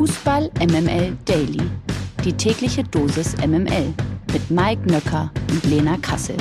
Fußball MML Daily. Die tägliche Dosis MML mit Mike Nöcker und Lena Kassel.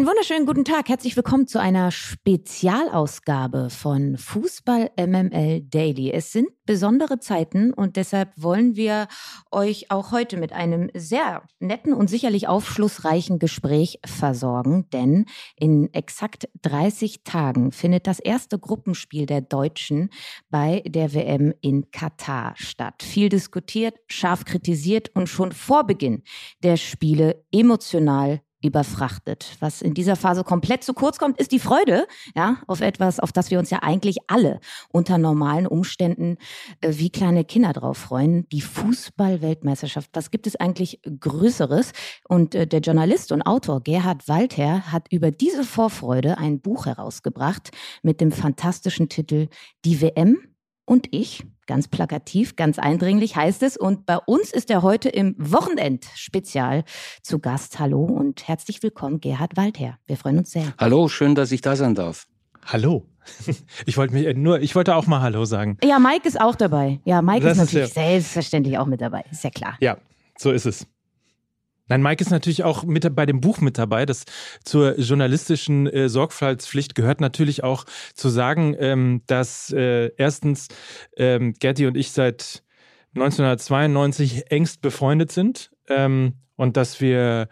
Einen wunderschönen guten Tag. Herzlich willkommen zu einer Spezialausgabe von Fußball MML Daily. Es sind besondere Zeiten und deshalb wollen wir euch auch heute mit einem sehr netten und sicherlich aufschlussreichen Gespräch versorgen, denn in exakt 30 Tagen findet das erste Gruppenspiel der Deutschen bei der WM in Katar statt. Viel diskutiert, scharf kritisiert und schon vor Beginn der Spiele emotional überfrachtet. Was in dieser Phase komplett zu kurz kommt, ist die Freude, ja, auf etwas, auf das wir uns ja eigentlich alle unter normalen Umständen äh, wie kleine Kinder drauf freuen. Die Fußball-Weltmeisterschaft. Was gibt es eigentlich Größeres? Und äh, der Journalist und Autor Gerhard Walther hat über diese Vorfreude ein Buch herausgebracht mit dem fantastischen Titel Die WM und ich. Ganz plakativ, ganz eindringlich heißt es. Und bei uns ist er heute im Wochenend-Spezial zu Gast. Hallo und herzlich willkommen, Gerhard Waldherr. Wir freuen uns sehr. Hallo, schön, dass ich da sein darf. Hallo. Ich wollte mir nur, ich wollte auch mal Hallo sagen. Ja, Mike ist auch dabei. Ja, Mike das ist natürlich ist ja, selbstverständlich auch mit dabei. Ist ja klar. Ja, so ist es. Nein, Mike ist natürlich auch mit bei dem Buch mit dabei. Das zur journalistischen äh, Sorgfaltspflicht gehört natürlich auch zu sagen, ähm, dass äh, erstens ähm, Gerti und ich seit 1992 engst befreundet sind ähm, und dass wir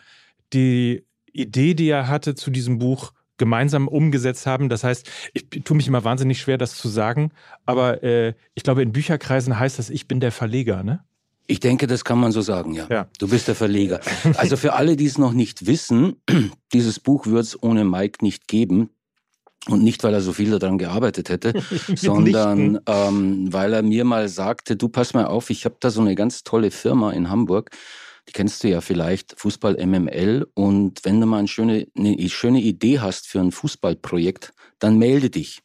die Idee, die er hatte zu diesem Buch, gemeinsam umgesetzt haben. Das heißt, ich tue mich immer wahnsinnig schwer, das zu sagen, aber äh, ich glaube, in Bücherkreisen heißt das, ich bin der Verleger, ne? Ich denke, das kann man so sagen, ja. ja. Du bist der Verleger. Also für alle, die es noch nicht wissen, dieses Buch wird es ohne Mike nicht geben. Und nicht, weil er so viel daran gearbeitet hätte, sondern ähm, weil er mir mal sagte, du pass mal auf, ich habe da so eine ganz tolle Firma in Hamburg, die kennst du ja vielleicht, Fußball MML. Und wenn du mal eine schöne, eine schöne Idee hast für ein Fußballprojekt, dann melde dich.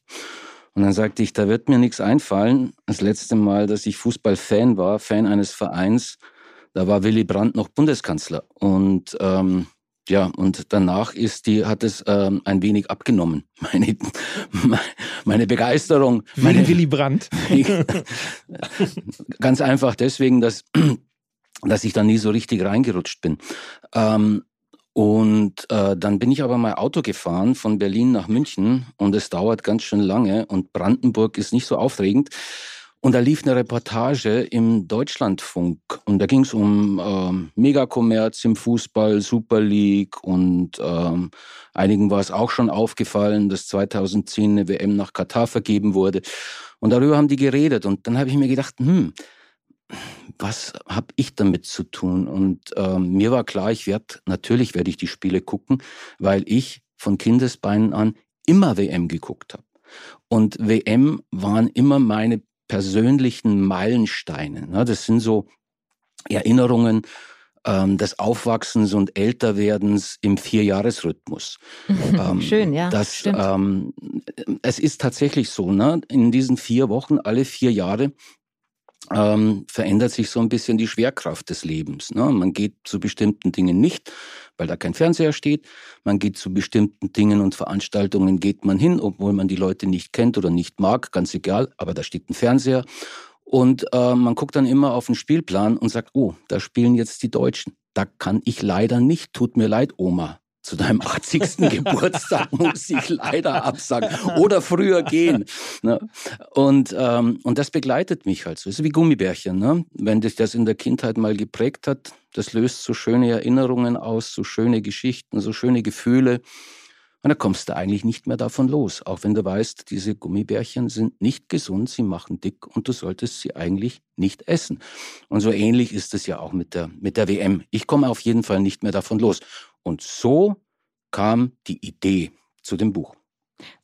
Und dann sagte ich, da wird mir nichts einfallen. Das letzte Mal, dass ich Fußballfan war, Fan eines Vereins, da war Willy Brandt noch Bundeskanzler. Und ähm, ja, und danach ist die, hat es ähm, ein wenig abgenommen. Meine, meine Begeisterung. Meine, Willy Brandt. ganz einfach deswegen, dass, dass ich da nie so richtig reingerutscht bin. Ähm, und äh, dann bin ich aber mal Auto gefahren von Berlin nach München und es dauert ganz schön lange und Brandenburg ist nicht so aufregend. Und da lief eine Reportage im Deutschlandfunk und da ging es um ähm, Megakommerz im Fußball, Super League und ähm, einigen war es auch schon aufgefallen, dass 2010 eine WM nach Katar vergeben wurde. Und darüber haben die geredet und dann habe ich mir gedacht, hm, was habe ich damit zu tun? Und ähm, mir war klar, ich werde, natürlich werde ich die Spiele gucken, weil ich von Kindesbeinen an immer WM geguckt habe. Und WM waren immer meine persönlichen Meilensteine. Ne? Das sind so Erinnerungen ähm, des Aufwachsens und Älterwerdens im Vierjahresrhythmus. ähm, Schön, ja. Das, ähm, es ist tatsächlich so, ne? in diesen vier Wochen, alle vier Jahre, ähm, verändert sich so ein bisschen die Schwerkraft des Lebens. Ne? Man geht zu bestimmten Dingen nicht, weil da kein Fernseher steht. Man geht zu bestimmten Dingen und Veranstaltungen geht man hin, obwohl man die Leute nicht kennt oder nicht mag, ganz egal, aber da steht ein Fernseher. Und äh, man guckt dann immer auf den Spielplan und sagt, oh, da spielen jetzt die Deutschen. Da kann ich leider nicht, tut mir leid, Oma zu deinem 80. Geburtstag muss ich leider absagen oder früher gehen. Ne? Und, ähm, und das begleitet mich halt so. Es ist wie Gummibärchen. Ne? Wenn dich das in der Kindheit mal geprägt hat, das löst so schöne Erinnerungen aus, so schöne Geschichten, so schöne Gefühle. Und da kommst du eigentlich nicht mehr davon los, auch wenn du weißt, diese Gummibärchen sind nicht gesund, sie machen dick und du solltest sie eigentlich nicht essen. Und so ähnlich ist es ja auch mit der, mit der WM. Ich komme auf jeden Fall nicht mehr davon los. Und so kam die Idee zu dem Buch.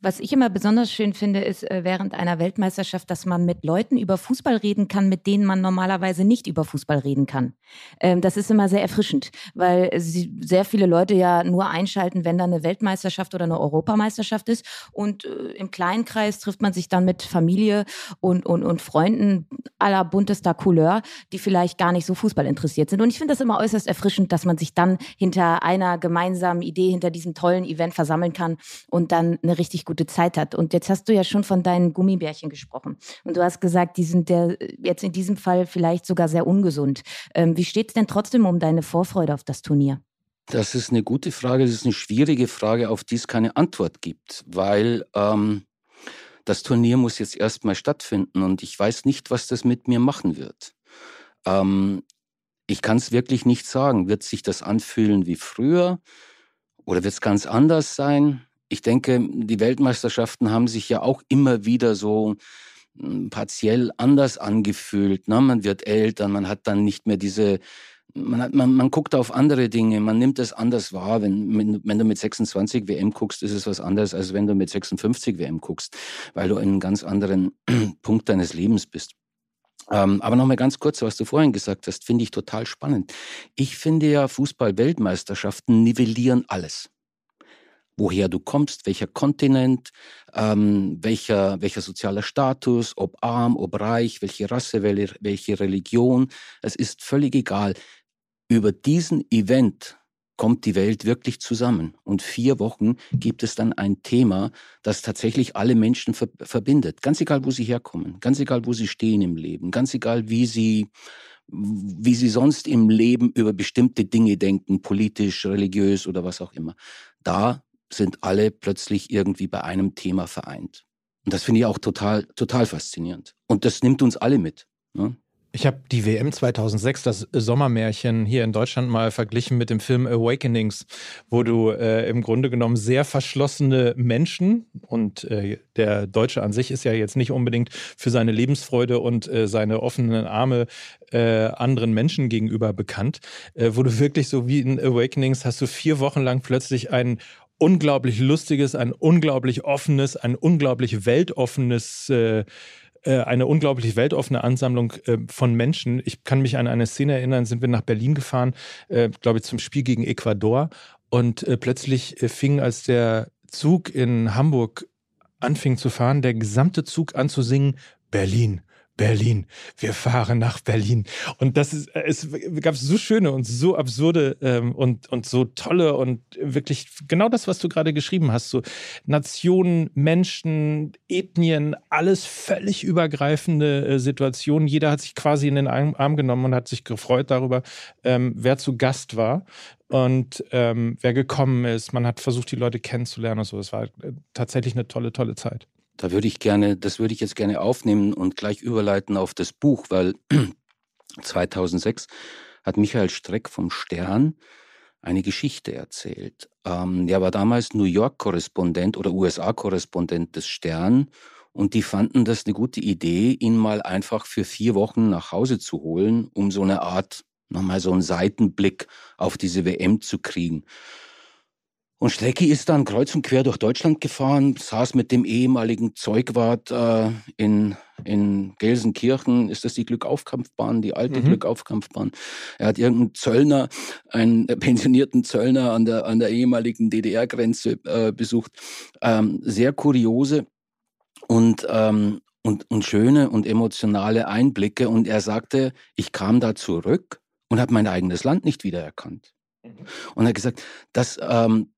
Was ich immer besonders schön finde, ist äh, während einer Weltmeisterschaft, dass man mit Leuten über Fußball reden kann, mit denen man normalerweise nicht über Fußball reden kann. Ähm, das ist immer sehr erfrischend, weil sehr viele Leute ja nur einschalten, wenn da eine Weltmeisterschaft oder eine Europameisterschaft ist. Und äh, im kleinen Kreis trifft man sich dann mit Familie und, und, und Freunden aller buntester Couleur, die vielleicht gar nicht so Fußball interessiert sind. Und ich finde das immer äußerst erfrischend, dass man sich dann hinter einer gemeinsamen Idee, hinter diesem tollen Event versammeln kann und dann eine richtige richtig gute Zeit hat. Und jetzt hast du ja schon von deinen Gummibärchen gesprochen. Und du hast gesagt, die sind der, jetzt in diesem Fall vielleicht sogar sehr ungesund. Ähm, wie steht es denn trotzdem um deine Vorfreude auf das Turnier? Das ist eine gute Frage. Das ist eine schwierige Frage, auf die es keine Antwort gibt, weil ähm, das Turnier muss jetzt erstmal stattfinden und ich weiß nicht, was das mit mir machen wird. Ähm, ich kann es wirklich nicht sagen. Wird sich das anfühlen wie früher oder wird es ganz anders sein? Ich denke, die Weltmeisterschaften haben sich ja auch immer wieder so hm, partiell anders angefühlt. Ne? Man wird älter, man hat dann nicht mehr diese man, hat, man, man guckt auf andere Dinge, man nimmt es anders wahr. Wenn, wenn du mit 26 WM guckst, ist es was anderes, als wenn du mit 56 WM guckst, weil du in einem ganz anderen Punkt deines Lebens bist. Ähm, aber nochmal ganz kurz, was du vorhin gesagt hast, finde ich total spannend. Ich finde ja, Fußball-Weltmeisterschaften nivellieren alles woher du kommst, welcher Kontinent, ähm, welcher, welcher sozialer Status, ob arm, ob reich, welche Rasse, welche Religion. Es ist völlig egal über diesen Event kommt die Welt wirklich zusammen. Und vier Wochen gibt es dann ein Thema, das tatsächlich alle Menschen ver verbindet. Ganz egal, wo sie herkommen, ganz egal, wo sie stehen im Leben, ganz egal, wie sie, wie sie sonst im Leben über bestimmte Dinge denken, politisch, religiös oder was auch immer. Da sind alle plötzlich irgendwie bei einem Thema vereint. Und das finde ich auch total, total faszinierend. Und das nimmt uns alle mit. Ne? Ich habe die WM 2006, das Sommermärchen hier in Deutschland mal verglichen mit dem Film Awakenings, wo du äh, im Grunde genommen sehr verschlossene Menschen und äh, der Deutsche an sich ist ja jetzt nicht unbedingt für seine Lebensfreude und äh, seine offenen Arme äh, anderen Menschen gegenüber bekannt, äh, wo du wirklich so wie in Awakenings hast du vier Wochen lang plötzlich ein unglaublich lustiges, ein unglaublich offenes, ein unglaublich weltoffenes äh, äh, eine unglaublich weltoffene Ansammlung äh, von Menschen. Ich kann mich an eine Szene erinnern, sind wir nach Berlin gefahren, äh, glaube ich, zum Spiel gegen Ecuador. Und plötzlich fing, als der Zug in Hamburg anfing zu fahren, der gesamte Zug an zu singen, Berlin, Berlin, wir fahren nach Berlin. Und das ist, es gab so schöne und so absurde ähm, und, und so tolle und wirklich genau das, was du gerade geschrieben hast. So Nationen, Menschen, Ethnien, alles völlig übergreifende äh, Situationen. Jeder hat sich quasi in den Arm genommen und hat sich gefreut darüber, ähm, wer zu Gast war und ähm, wer gekommen ist. Man hat versucht, die Leute kennenzulernen und so. Es war äh, tatsächlich eine tolle, tolle Zeit. Da würde ich gerne, das würde ich jetzt gerne aufnehmen und gleich überleiten auf das Buch, weil 2006 hat Michael Streck vom Stern eine Geschichte erzählt. Ähm, der war damals New York-Korrespondent oder USA-Korrespondent des Stern und die fanden das eine gute Idee, ihn mal einfach für vier Wochen nach Hause zu holen, um so eine Art, nochmal so einen Seitenblick auf diese WM zu kriegen. Und Strecki ist dann kreuz und quer durch Deutschland gefahren, saß mit dem ehemaligen Zeugwart äh, in, in Gelsenkirchen. Ist das die Glückaufkampfbahn, die alte mhm. Glückaufkampfbahn? Er hat irgendeinen Zöllner, einen pensionierten Zöllner an der, an der ehemaligen DDR-Grenze äh, besucht. Ähm, sehr kuriose und, ähm, und, und schöne und emotionale Einblicke. Und er sagte, ich kam da zurück und habe mein eigenes Land nicht wiedererkannt. Mhm. Und er hat gesagt, dass ähm,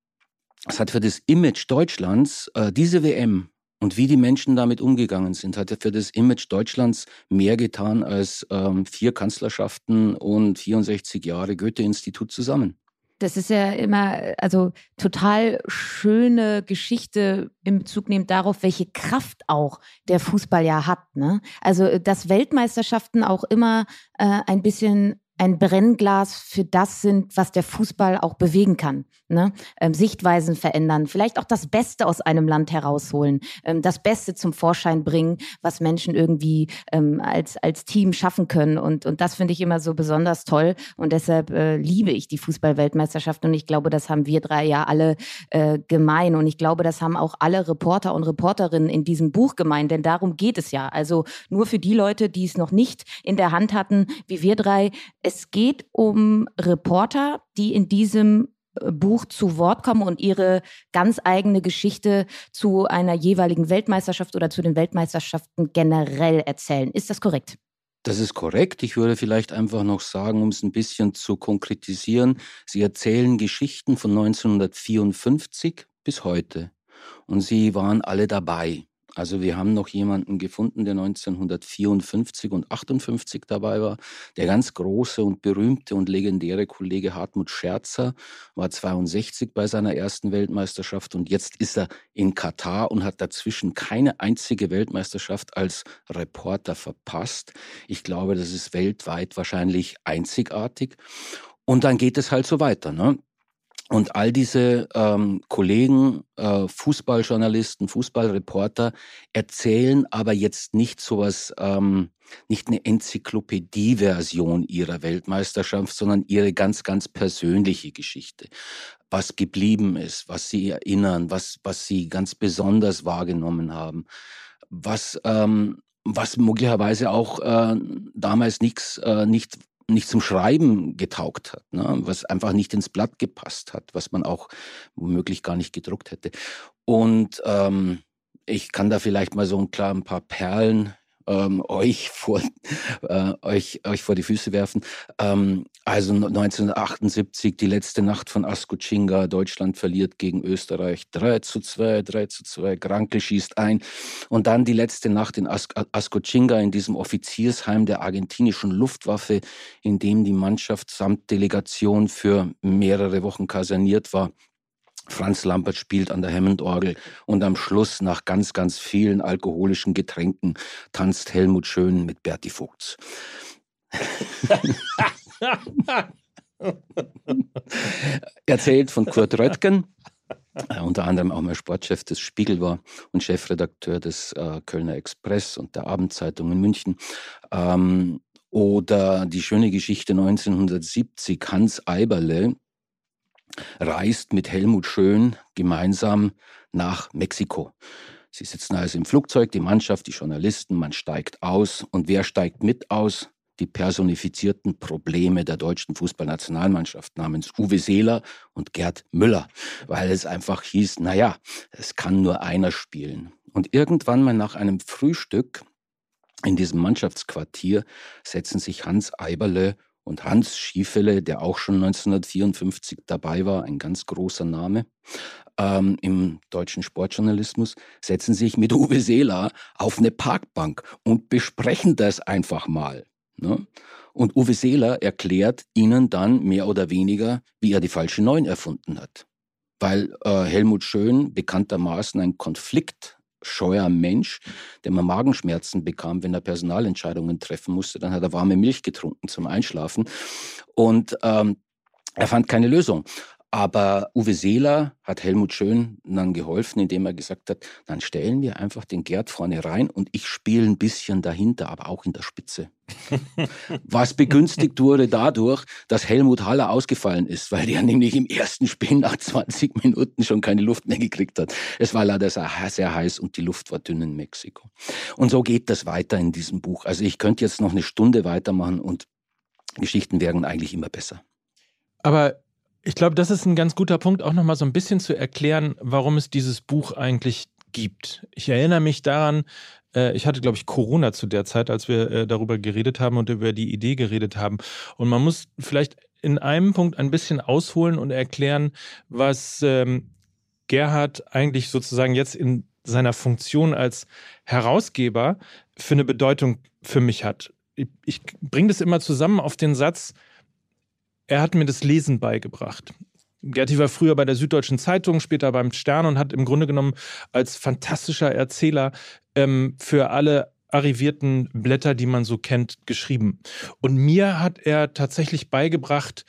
es hat für das Image Deutschlands äh, diese WM und wie die Menschen damit umgegangen sind, hat für das Image Deutschlands mehr getan als ähm, vier Kanzlerschaften und 64 Jahre Goethe-Institut zusammen. Das ist ja immer, also total schöne Geschichte in Bezug nehmend darauf, welche Kraft auch der Fußball ja hat. Ne? Also, dass Weltmeisterschaften auch immer äh, ein bisschen ein Brennglas für das sind, was der Fußball auch bewegen kann. Ne? Ähm, Sichtweisen verändern, vielleicht auch das Beste aus einem Land herausholen, ähm, das Beste zum Vorschein bringen, was Menschen irgendwie ähm, als, als Team schaffen können. Und, und das finde ich immer so besonders toll. Und deshalb äh, liebe ich die Fußball-Weltmeisterschaft. Und ich glaube, das haben wir drei ja alle äh, gemein. Und ich glaube, das haben auch alle Reporter und Reporterinnen in diesem Buch gemein. Denn darum geht es ja. Also nur für die Leute, die es noch nicht in der Hand hatten, wie wir drei, es geht um Reporter, die in diesem äh, Buch zu Wort kommen und ihre ganz eigene Geschichte zu einer jeweiligen Weltmeisterschaft oder zu den Weltmeisterschaften generell erzählen. Ist das korrekt? Das ist korrekt. Ich würde vielleicht einfach noch sagen, um es ein bisschen zu konkretisieren, Sie erzählen Geschichten von 1954 bis heute. und sie waren alle dabei. Also wir haben noch jemanden gefunden, der 1954 und 58 dabei war. Der ganz große und berühmte und legendäre Kollege Hartmut Scherzer war 62 bei seiner ersten Weltmeisterschaft und jetzt ist er in Katar und hat dazwischen keine einzige Weltmeisterschaft als Reporter verpasst. Ich glaube, das ist weltweit wahrscheinlich einzigartig. Und dann geht es halt so weiter. Ne? Und all diese ähm, Kollegen, äh, Fußballjournalisten, Fußballreporter erzählen aber jetzt nicht sowas, ähm, nicht eine Enzyklopädie-Version ihrer Weltmeisterschaft, sondern ihre ganz, ganz persönliche Geschichte. Was geblieben ist, was sie erinnern, was, was sie ganz besonders wahrgenommen haben, was, ähm, was möglicherweise auch äh, damals nichts äh, nicht nicht zum Schreiben getaugt hat, ne? was einfach nicht ins Blatt gepasst hat, was man auch womöglich gar nicht gedruckt hätte. Und ähm, ich kann da vielleicht mal so ein, klar ein paar Perlen ähm, euch, vor, äh, euch, euch vor die Füße werfen. Ähm, also 1978, die letzte Nacht von Ascochinga. Deutschland verliert gegen Österreich 3 zu 2, 3 zu 2. Granke schießt ein. Und dann die letzte Nacht in As Ascochinga, in diesem Offiziersheim der argentinischen Luftwaffe, in dem die Mannschaft samt Delegation für mehrere Wochen kaserniert war. Franz Lampert spielt an der Hammond-Orgel und am Schluss nach ganz, ganz vielen alkoholischen Getränken tanzt Helmut Schön mit Berti Vogts. Erzählt von Kurt Röttgen, äh, unter anderem auch mal Sportchef des Spiegel war und Chefredakteur des äh, Kölner Express und der Abendzeitung in München. Ähm, oder die schöne Geschichte 1970, Hans Eiberle, reist mit Helmut Schön gemeinsam nach Mexiko. Sie sitzen also im Flugzeug, die Mannschaft, die Journalisten, man steigt aus. Und wer steigt mit aus? Die personifizierten Probleme der deutschen Fußballnationalmannschaft namens Uwe Seeler und Gerd Müller, weil es einfach hieß, naja, es kann nur einer spielen. Und irgendwann mal nach einem Frühstück in diesem Mannschaftsquartier setzen sich Hans Eiberle und Hans Schiefele, der auch schon 1954 dabei war, ein ganz großer Name ähm, im deutschen Sportjournalismus, setzen sich mit Uwe Seeler auf eine Parkbank und besprechen das einfach mal. Ne? Und Uwe Seeler erklärt ihnen dann mehr oder weniger, wie er die falsche Neun erfunden hat. Weil äh, Helmut Schön bekanntermaßen ein Konflikt scheuer Mensch, der mal Magenschmerzen bekam, wenn er Personalentscheidungen treffen musste. Dann hat er warme Milch getrunken zum Einschlafen. Und ähm, er fand keine Lösung. Aber Uwe Seeler hat Helmut Schön dann geholfen, indem er gesagt hat, dann stellen wir einfach den Gerd vorne rein und ich spiele ein bisschen dahinter, aber auch in der Spitze. Was begünstigt wurde dadurch, dass Helmut Haller ausgefallen ist, weil der nämlich im ersten Spiel nach 20 Minuten schon keine Luft mehr gekriegt hat. Es war leider sehr, sehr heiß und die Luft war dünn in Mexiko. Und so geht das weiter in diesem Buch. Also ich könnte jetzt noch eine Stunde weitermachen und Geschichten werden eigentlich immer besser. Aber ich glaube, das ist ein ganz guter Punkt, auch nochmal so ein bisschen zu erklären, warum es dieses Buch eigentlich gibt. Ich erinnere mich daran, äh, ich hatte, glaube ich, Corona zu der Zeit, als wir äh, darüber geredet haben und über die Idee geredet haben. Und man muss vielleicht in einem Punkt ein bisschen ausholen und erklären, was ähm, Gerhard eigentlich sozusagen jetzt in seiner Funktion als Herausgeber für eine Bedeutung für mich hat. Ich, ich bringe das immer zusammen auf den Satz, er hat mir das Lesen beigebracht. Gerti war früher bei der Süddeutschen Zeitung, später beim Stern und hat im Grunde genommen als fantastischer Erzähler ähm, für alle arrivierten Blätter, die man so kennt, geschrieben. Und mir hat er tatsächlich beigebracht,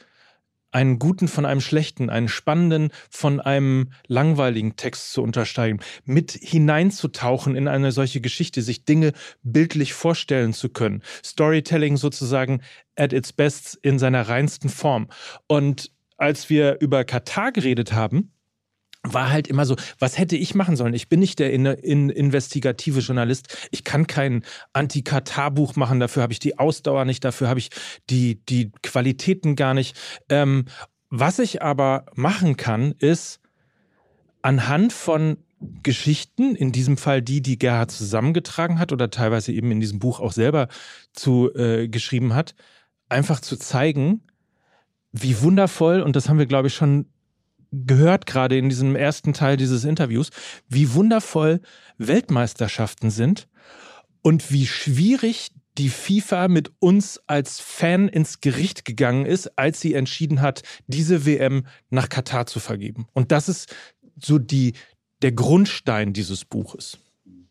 einen guten von einem schlechten, einen spannenden von einem langweiligen Text zu untersteigen, mit hineinzutauchen in eine solche Geschichte, sich Dinge bildlich vorstellen zu können. Storytelling sozusagen at its best in seiner reinsten Form. Und als wir über Katar geredet haben, war halt immer so, was hätte ich machen sollen? Ich bin nicht der in, in investigative Journalist. Ich kann kein Anti-Katar-Buch machen, dafür habe ich die Ausdauer nicht, dafür habe ich die, die Qualitäten gar nicht. Ähm, was ich aber machen kann, ist anhand von Geschichten, in diesem Fall die, die Gerhard zusammengetragen hat oder teilweise eben in diesem Buch auch selber zu äh, geschrieben hat, einfach zu zeigen, wie wundervoll, und das haben wir, glaube ich, schon gehört gerade in diesem ersten Teil dieses Interviews, wie wundervoll Weltmeisterschaften sind und wie schwierig die FIFA mit uns als Fan ins Gericht gegangen ist, als sie entschieden hat, diese WM nach Katar zu vergeben. Und das ist so die, der Grundstein dieses Buches.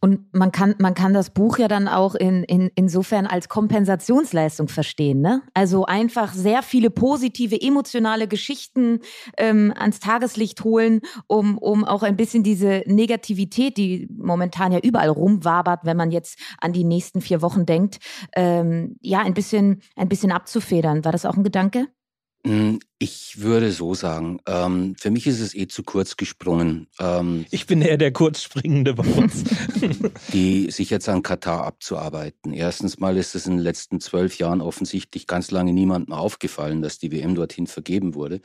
Und man kann, man kann das Buch ja dann auch in, in, insofern als Kompensationsleistung verstehen. Ne? Also einfach sehr viele positive, emotionale Geschichten ähm, ans Tageslicht holen, um, um auch ein bisschen diese Negativität, die momentan ja überall rumwabert, wenn man jetzt an die nächsten vier Wochen denkt, ähm, ja, ein bisschen, ein bisschen abzufedern. War das auch ein Gedanke? Ich würde so sagen, ähm, für mich ist es eh zu kurz gesprungen. Ähm, ich bin eher der Kurzspringende bei uns. die sich jetzt an Katar abzuarbeiten. Erstens mal ist es in den letzten zwölf Jahren offensichtlich ganz lange niemandem aufgefallen, dass die WM dorthin vergeben wurde.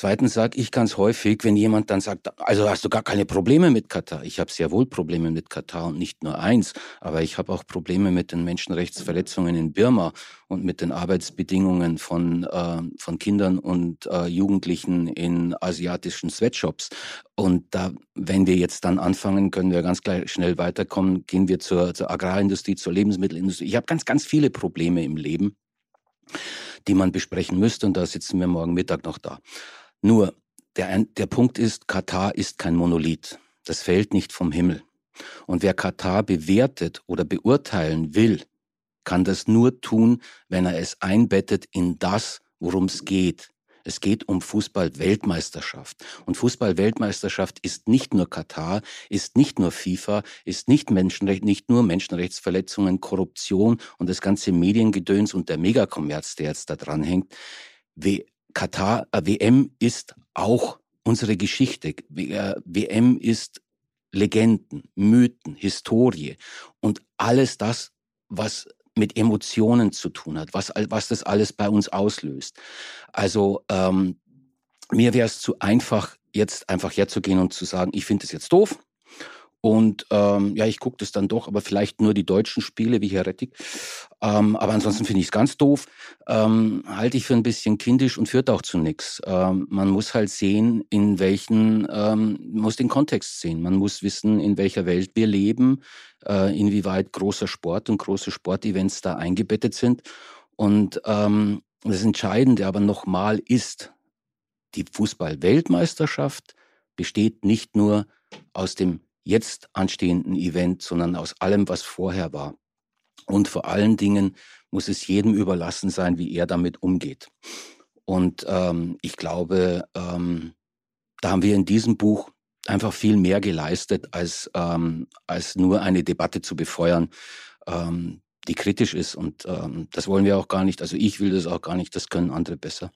Zweitens sage ich ganz häufig, wenn jemand dann sagt, also hast du gar keine Probleme mit Katar. Ich habe sehr wohl Probleme mit Katar und nicht nur eins, aber ich habe auch Probleme mit den Menschenrechtsverletzungen in Birma und mit den Arbeitsbedingungen von, äh, von Kindern und äh, Jugendlichen in asiatischen Sweatshops. Und da, wenn wir jetzt dann anfangen, können wir ganz gleich schnell weiterkommen, gehen wir zur, zur Agrarindustrie, zur Lebensmittelindustrie. Ich habe ganz, ganz viele Probleme im Leben die man besprechen müsste. Und da sitzen wir morgen Mittag noch da. Nur, der, der Punkt ist, Katar ist kein Monolith. Das fällt nicht vom Himmel. Und wer Katar bewertet oder beurteilen will, kann das nur tun, wenn er es einbettet in das, worum es geht. Es geht um Fußball-Weltmeisterschaft. Und Fußball-Weltmeisterschaft ist nicht nur Katar, ist nicht nur FIFA, ist nicht, Menschenrecht, nicht nur Menschenrechtsverletzungen, Korruption und das ganze Mediengedöns und der Megakommerz, der jetzt da dran hängt. Katar, äh, WM ist auch unsere Geschichte. WM äh, ist Legenden, Mythen, Historie und alles das, was mit Emotionen zu tun hat, was, was das alles bei uns auslöst. Also ähm, mir wäre es zu einfach, jetzt einfach herzugehen und zu sagen, ich finde es jetzt doof, und ähm, ja, ich gucke das dann doch, aber vielleicht nur die deutschen Spiele wie Heretic. Ähm, aber ansonsten finde ich es ganz doof. Ähm, halte ich für ein bisschen kindisch und führt auch zu nichts. Ähm, man muss halt sehen, in welchen, ähm, muss den Kontext sehen. Man muss wissen, in welcher Welt wir leben, äh, inwieweit großer Sport und große Sportevents da eingebettet sind. Und ähm, das Entscheidende aber nochmal ist, die Fußball-Weltmeisterschaft besteht nicht nur aus dem jetzt anstehenden Event, sondern aus allem, was vorher war. Und vor allen Dingen muss es jedem überlassen sein, wie er damit umgeht. Und ähm, ich glaube, ähm, da haben wir in diesem Buch einfach viel mehr geleistet, als, ähm, als nur eine Debatte zu befeuern, ähm, die kritisch ist. Und ähm, das wollen wir auch gar nicht. Also ich will das auch gar nicht. Das können andere besser.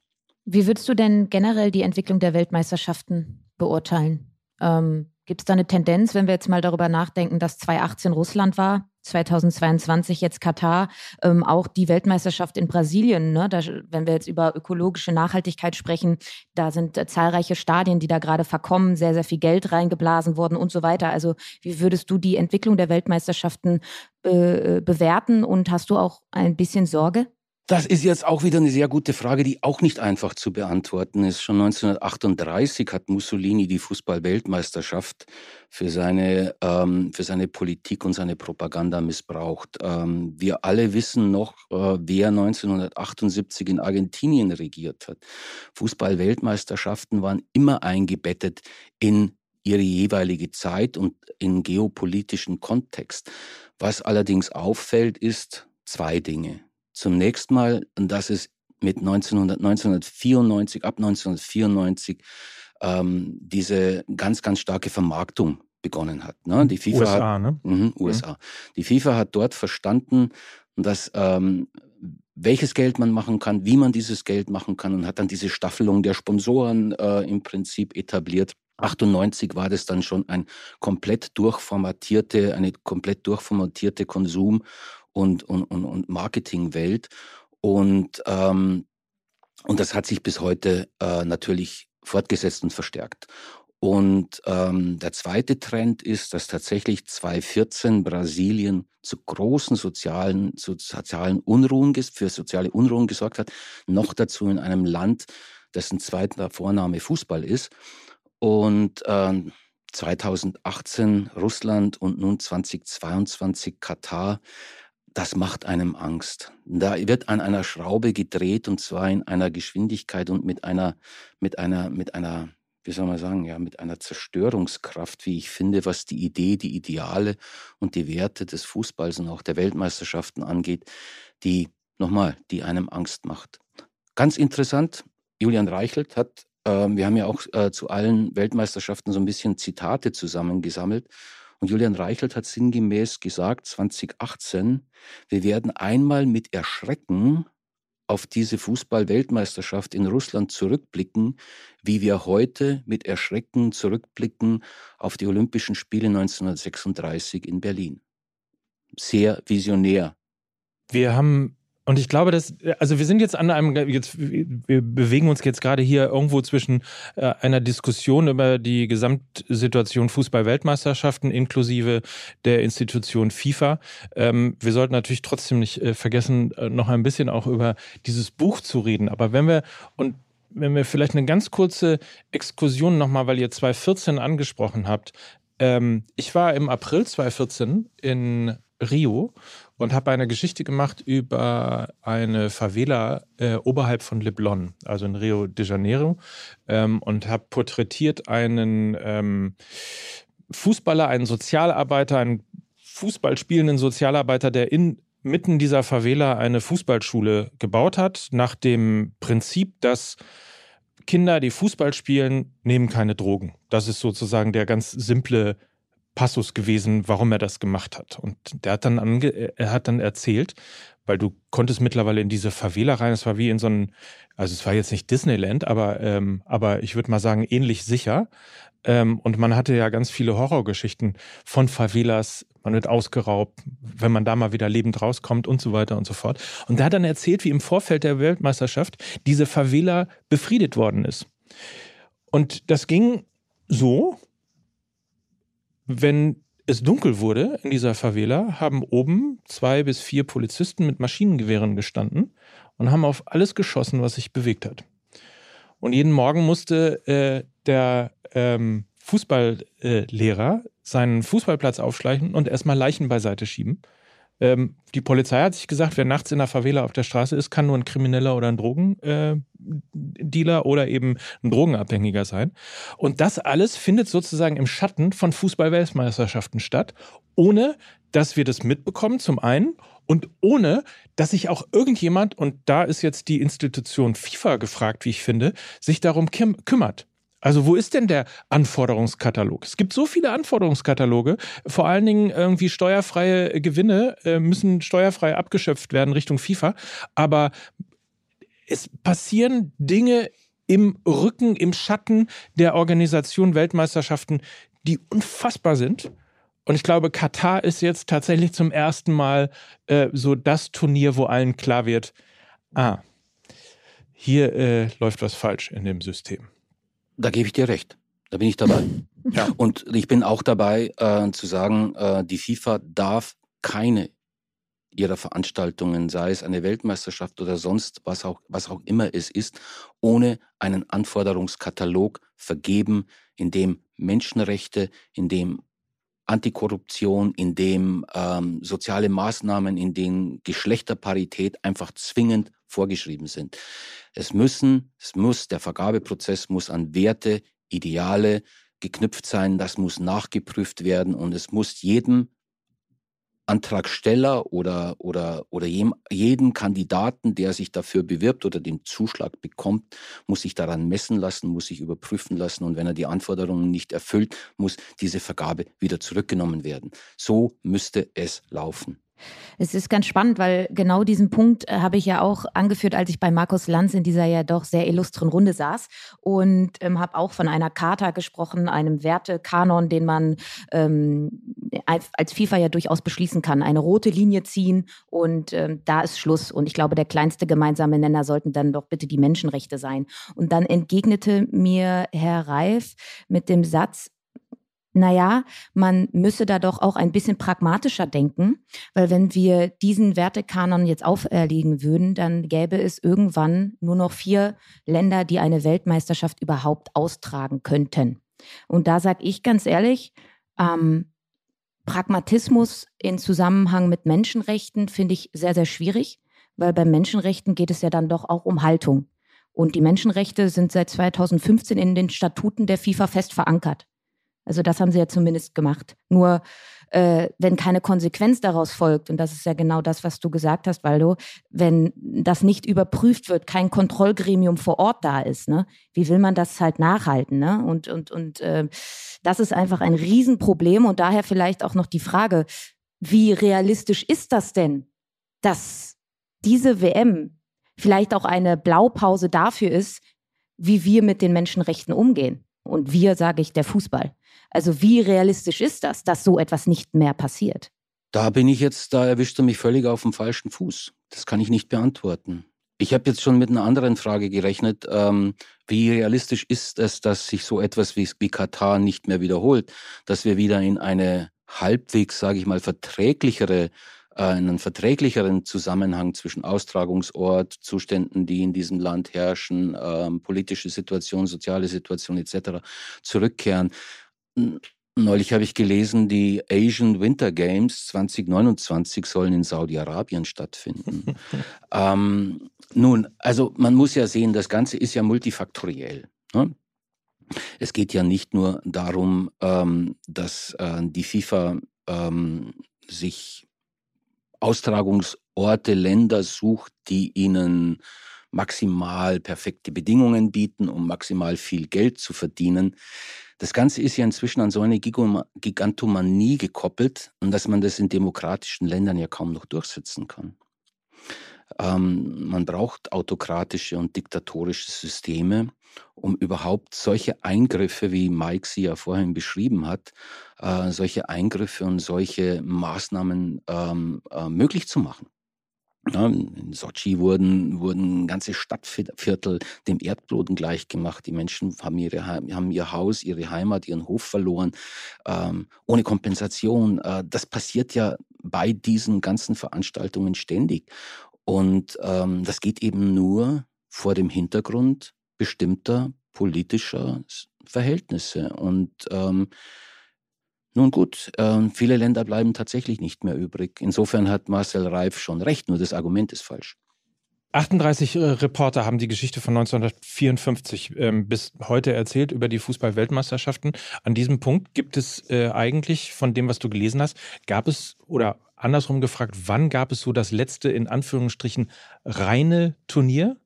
Wie würdest du denn generell die Entwicklung der Weltmeisterschaften beurteilen? Ähm, Gibt es da eine Tendenz, wenn wir jetzt mal darüber nachdenken, dass 2018 Russland war, 2022 jetzt Katar, ähm, auch die Weltmeisterschaft in Brasilien, ne? da, wenn wir jetzt über ökologische Nachhaltigkeit sprechen, da sind äh, zahlreiche Stadien, die da gerade verkommen, sehr, sehr viel Geld reingeblasen worden und so weiter. Also wie würdest du die Entwicklung der Weltmeisterschaften äh, bewerten und hast du auch ein bisschen Sorge? Das ist jetzt auch wieder eine sehr gute Frage, die auch nicht einfach zu beantworten ist. Schon 1938 hat Mussolini die Fußball-Weltmeisterschaft für seine, ähm, für seine Politik und seine Propaganda missbraucht. Ähm, wir alle wissen noch, äh, wer 1978 in Argentinien regiert hat. Fußball-Weltmeisterschaften waren immer eingebettet in ihre jeweilige Zeit und in geopolitischen Kontext. Was allerdings auffällt, ist zwei Dinge. Zunächst mal, dass es mit 1900, 1994, ab 1994 ähm, diese ganz, ganz starke Vermarktung begonnen hat. Ne? Die FIFA USA, hat, ne? Mh, USA. Mhm. Die FIFA hat dort verstanden, dass ähm, welches Geld man machen kann, wie man dieses Geld machen kann und hat dann diese Staffelung der Sponsoren äh, im Prinzip etabliert. 98 war das dann schon ein komplett durchformatierte, eine komplett durchformatierte Konsum- und, und, und, und Marketingwelt. Und, ähm, und das hat sich bis heute äh, natürlich fortgesetzt und verstärkt. Und ähm, der zweite Trend ist, dass tatsächlich 2014 Brasilien zu großen sozialen, zu sozialen Unruhen, für soziale Unruhen gesorgt hat. Noch dazu in einem Land, dessen zweiter Vorname Fußball ist. Und äh, 2018 Russland und nun 2022 Katar, das macht einem Angst. Da wird an einer Schraube gedreht und zwar in einer Geschwindigkeit und mit einer, mit einer, mit einer, wie soll man sagen, ja, mit einer Zerstörungskraft, wie ich finde, was die Idee, die Ideale und die Werte des Fußballs und auch der Weltmeisterschaften angeht, die, nochmal, die einem Angst macht. Ganz interessant, Julian Reichelt hat ähm, wir haben ja auch äh, zu allen Weltmeisterschaften so ein bisschen Zitate zusammengesammelt. Und Julian Reichelt hat sinngemäß gesagt, 2018, wir werden einmal mit Erschrecken auf diese Fußball-Weltmeisterschaft in Russland zurückblicken, wie wir heute mit Erschrecken zurückblicken auf die Olympischen Spiele 1936 in Berlin. Sehr visionär. Wir haben und ich glaube, dass, also wir sind jetzt an einem, jetzt, wir bewegen uns jetzt gerade hier irgendwo zwischen äh, einer Diskussion über die Gesamtsituation Fußball-Weltmeisterschaften inklusive der Institution FIFA. Ähm, wir sollten natürlich trotzdem nicht äh, vergessen, äh, noch ein bisschen auch über dieses Buch zu reden. Aber wenn wir, und wenn wir vielleicht eine ganz kurze Exkursion nochmal, weil ihr 2014 angesprochen habt. Ähm, ich war im April 2014 in Rio und habe eine Geschichte gemacht über eine Favela äh, oberhalb von Leblon, also in Rio de Janeiro, ähm, und habe porträtiert einen ähm, Fußballer, einen Sozialarbeiter, einen Fußballspielenden Sozialarbeiter, der in mitten dieser Favela eine Fußballschule gebaut hat, nach dem Prinzip, dass Kinder, die Fußball spielen, nehmen keine Drogen. Das ist sozusagen der ganz simple Passus gewesen, warum er das gemacht hat. Und der hat dann ange er hat dann erzählt, weil du konntest mittlerweile in diese Favela rein, es war wie in so einem, also es war jetzt nicht Disneyland, aber, ähm, aber ich würde mal sagen, ähnlich sicher. Ähm, und man hatte ja ganz viele Horrorgeschichten von Favelas, man wird ausgeraubt, wenn man da mal wieder lebend rauskommt und so weiter und so fort. Und der hat dann erzählt, wie im Vorfeld der Weltmeisterschaft diese Favela befriedet worden ist. Und das ging so, wenn es dunkel wurde in dieser Favela, haben oben zwei bis vier Polizisten mit Maschinengewehren gestanden und haben auf alles geschossen, was sich bewegt hat. Und jeden Morgen musste äh, der ähm, Fußballlehrer seinen Fußballplatz aufschleichen und erstmal Leichen beiseite schieben. Ähm, die Polizei hat sich gesagt, wer nachts in der Favela auf der Straße ist, kann nur ein Krimineller oder ein Drogendealer äh, oder eben ein Drogenabhängiger sein. Und das alles findet sozusagen im Schatten von Fußball-Weltmeisterschaften statt, ohne dass wir das mitbekommen, zum einen, und ohne, dass sich auch irgendjemand, und da ist jetzt die Institution FIFA gefragt, wie ich finde, sich darum kümmert. Also wo ist denn der Anforderungskatalog? Es gibt so viele Anforderungskataloge, vor allen Dingen irgendwie steuerfreie Gewinne äh, müssen steuerfrei abgeschöpft werden Richtung FIFA, aber es passieren Dinge im Rücken, im Schatten der Organisation Weltmeisterschaften, die unfassbar sind. Und ich glaube, Katar ist jetzt tatsächlich zum ersten Mal äh, so das Turnier, wo allen klar wird, ah, hier äh, läuft was falsch in dem System. Da gebe ich dir recht. Da bin ich dabei. ja. Und ich bin auch dabei äh, zu sagen, äh, die FIFA darf keine ihrer Veranstaltungen, sei es eine Weltmeisterschaft oder sonst was auch, was auch immer es ist, ohne einen Anforderungskatalog vergeben, in dem Menschenrechte, in dem Antikorruption, in dem ähm, soziale Maßnahmen, in denen Geschlechterparität einfach zwingend vorgeschrieben sind. Es müssen, es muss, der Vergabeprozess muss an Werte, Ideale geknüpft sein, das muss nachgeprüft werden und es muss jedem Antragsteller oder, oder, oder jedem Kandidaten, der sich dafür bewirbt oder den Zuschlag bekommt, muss sich daran messen lassen, muss sich überprüfen lassen und wenn er die Anforderungen nicht erfüllt, muss diese Vergabe wieder zurückgenommen werden. So müsste es laufen. Es ist ganz spannend, weil genau diesen Punkt äh, habe ich ja auch angeführt, als ich bei Markus Lanz in dieser ja doch sehr illustren Runde saß und ähm, habe auch von einer Charta gesprochen, einem Wertekanon, den man ähm, als FIFA ja durchaus beschließen kann, eine rote Linie ziehen und ähm, da ist Schluss. Und ich glaube, der kleinste gemeinsame Nenner sollten dann doch bitte die Menschenrechte sein. Und dann entgegnete mir Herr Reif mit dem Satz, naja, man müsse da doch auch ein bisschen pragmatischer denken, weil wenn wir diesen Wertekanon jetzt auferlegen würden, dann gäbe es irgendwann nur noch vier Länder, die eine Weltmeisterschaft überhaupt austragen könnten. Und da sage ich ganz ehrlich, ähm, Pragmatismus in Zusammenhang mit Menschenrechten finde ich sehr, sehr schwierig, weil bei Menschenrechten geht es ja dann doch auch um Haltung. Und die Menschenrechte sind seit 2015 in den Statuten der FIFA fest verankert. Also das haben sie ja zumindest gemacht. Nur äh, wenn keine Konsequenz daraus folgt, und das ist ja genau das, was du gesagt hast, Waldo, wenn das nicht überprüft wird, kein Kontrollgremium vor Ort da ist, ne, wie will man das halt nachhalten? Ne? Und, und, und äh, das ist einfach ein Riesenproblem und daher vielleicht auch noch die Frage, wie realistisch ist das denn, dass diese WM vielleicht auch eine Blaupause dafür ist, wie wir mit den Menschenrechten umgehen? Und wir, sage ich, der Fußball. Also wie realistisch ist das, dass so etwas nicht mehr passiert? Da bin ich jetzt, da erwischt du mich völlig auf dem falschen Fuß. Das kann ich nicht beantworten. Ich habe jetzt schon mit einer anderen Frage gerechnet. Ähm, wie realistisch ist es, dass sich so etwas wie, wie Katar nicht mehr wiederholt? Dass wir wieder in eine halbwegs, sage ich mal, verträglichere äh, einen verträglicheren Zusammenhang zwischen Austragungsort, Zuständen, die in diesem Land herrschen, ähm, politische Situation, soziale Situation etc. zurückkehren. Neulich habe ich gelesen, die Asian Winter Games 2029 sollen in Saudi-Arabien stattfinden. ähm, nun, also man muss ja sehen, das Ganze ist ja multifaktoriell. Ne? Es geht ja nicht nur darum, ähm, dass äh, die FIFA ähm, sich Austragungsorte, Länder sucht, die ihnen maximal perfekte Bedingungen bieten, um maximal viel Geld zu verdienen. Das Ganze ist ja inzwischen an so eine Gigantomanie gekoppelt, dass man das in demokratischen Ländern ja kaum noch durchsetzen kann. Ähm, man braucht autokratische und diktatorische Systeme, um überhaupt solche Eingriffe, wie Mike sie ja vorhin beschrieben hat, äh, solche Eingriffe und solche Maßnahmen ähm, äh, möglich zu machen. Ja, in Sochi wurden, wurden ganze Stadtviertel dem Erdboden gleichgemacht. Die Menschen haben, ihre, haben ihr Haus, ihre Heimat, ihren Hof verloren, ähm, ohne Kompensation. Äh, das passiert ja bei diesen ganzen Veranstaltungen ständig. Und ähm, das geht eben nur vor dem Hintergrund bestimmter politischer Verhältnisse. Und ähm, nun gut, äh, viele Länder bleiben tatsächlich nicht mehr übrig. Insofern hat Marcel Reif schon recht, nur das Argument ist falsch. 38 äh, Reporter haben die Geschichte von 1954 ähm, bis heute erzählt über die Fußball-Weltmeisterschaften. An diesem Punkt gibt es äh, eigentlich, von dem, was du gelesen hast, gab es oder andersrum gefragt, wann gab es so das letzte in Anführungsstrichen reine Turnier,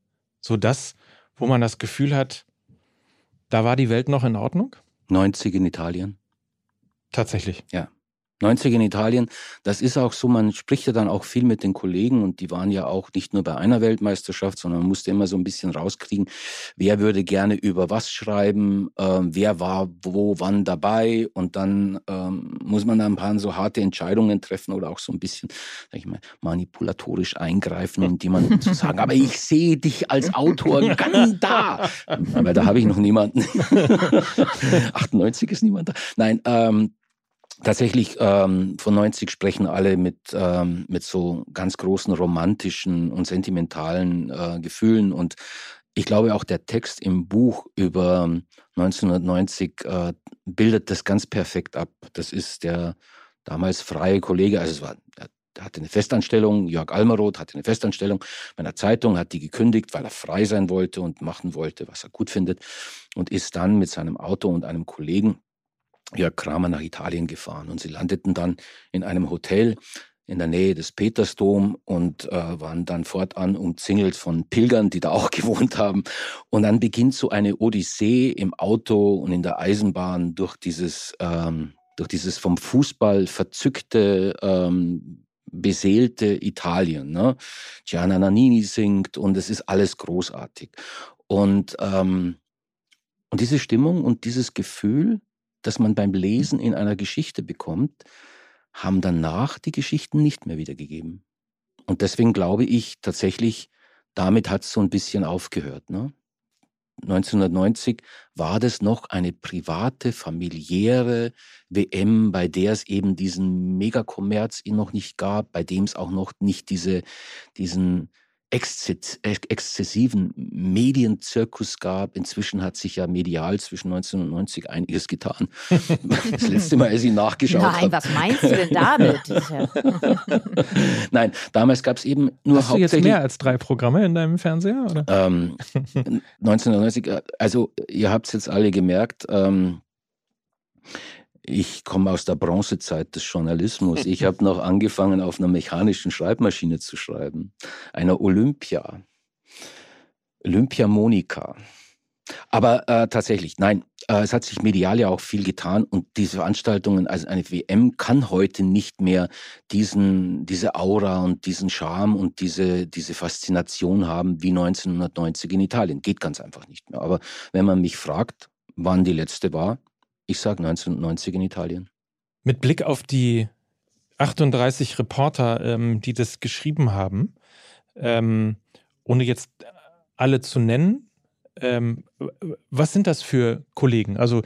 so das, wo man das Gefühl hat, da war die Welt noch in Ordnung? 90 in Italien. Tatsächlich. Ja. 90 in Italien, das ist auch so, man spricht ja dann auch viel mit den Kollegen und die waren ja auch nicht nur bei einer Weltmeisterschaft, sondern man musste immer so ein bisschen rauskriegen, wer würde gerne über was schreiben, äh, wer war wo, wann dabei und dann ähm, muss man da ein paar so harte Entscheidungen treffen oder auch so ein bisschen, sag ich mal, manipulatorisch eingreifen, um jemandem zu sagen, aber ich sehe dich als Autor ganz da, weil da habe ich noch niemanden. 98 ist niemand da. Nein, ähm, tatsächlich ähm, von 90 sprechen alle mit, ähm, mit so ganz großen romantischen und sentimentalen äh, Gefühlen. Und ich glaube auch der Text im Buch über 1990 äh, bildet das ganz perfekt ab. Das ist der damals freie Kollege, also es war, er hatte eine Festanstellung, Jörg Almeroth hatte eine Festanstellung bei einer Zeitung, hat die gekündigt, weil er frei sein wollte und machen wollte, was er gut findet, und ist dann mit seinem Auto und einem Kollegen Jörg Kramer nach Italien gefahren. Und sie landeten dann in einem Hotel in der Nähe des Petersdom und äh, waren dann fortan umzingelt von Pilgern, die da auch gewohnt haben. Und dann beginnt so eine Odyssee im Auto und in der Eisenbahn durch dieses, ähm, durch dieses vom Fußball verzückte, ähm, beseelte Italien. Ne? Gianna Nannini singt und es ist alles großartig. Und, ähm, und diese Stimmung und dieses Gefühl, das man beim Lesen in einer Geschichte bekommt, haben danach die Geschichten nicht mehr wiedergegeben. Und deswegen glaube ich tatsächlich, damit hat es so ein bisschen aufgehört. Ne? 1990 war das noch eine private, familiäre WM, bei der es eben diesen Megakommerz noch nicht gab, bei dem es auch noch nicht diese, diesen exzessiven Medienzirkus gab. Inzwischen hat sich ja medial zwischen 1990 einiges getan. Das letzte Mal, als ich nachgeschaut habe. Nein, was meinst du denn damit? Nein, damals gab es eben nur Hast hauptsächlich... Hast du jetzt mehr als drei Programme in deinem Fernseher? Oder? Ähm, 1990, äh, also ihr habt es jetzt alle gemerkt, ähm, ich komme aus der Bronzezeit des Journalismus. Ich habe noch angefangen, auf einer mechanischen Schreibmaschine zu schreiben. Einer Olympia. Olympia Monika. Aber äh, tatsächlich, nein, äh, es hat sich medial ja auch viel getan und diese Veranstaltungen, also eine WM kann heute nicht mehr diesen, diese Aura und diesen Charme und diese, diese Faszination haben wie 1990 in Italien. Geht ganz einfach nicht mehr. Aber wenn man mich fragt, wann die letzte war, ich sage 1990 in Italien. Mit Blick auf die 38 Reporter, ähm, die das geschrieben haben, ähm, ohne jetzt alle zu nennen, ähm, was sind das für Kollegen? Also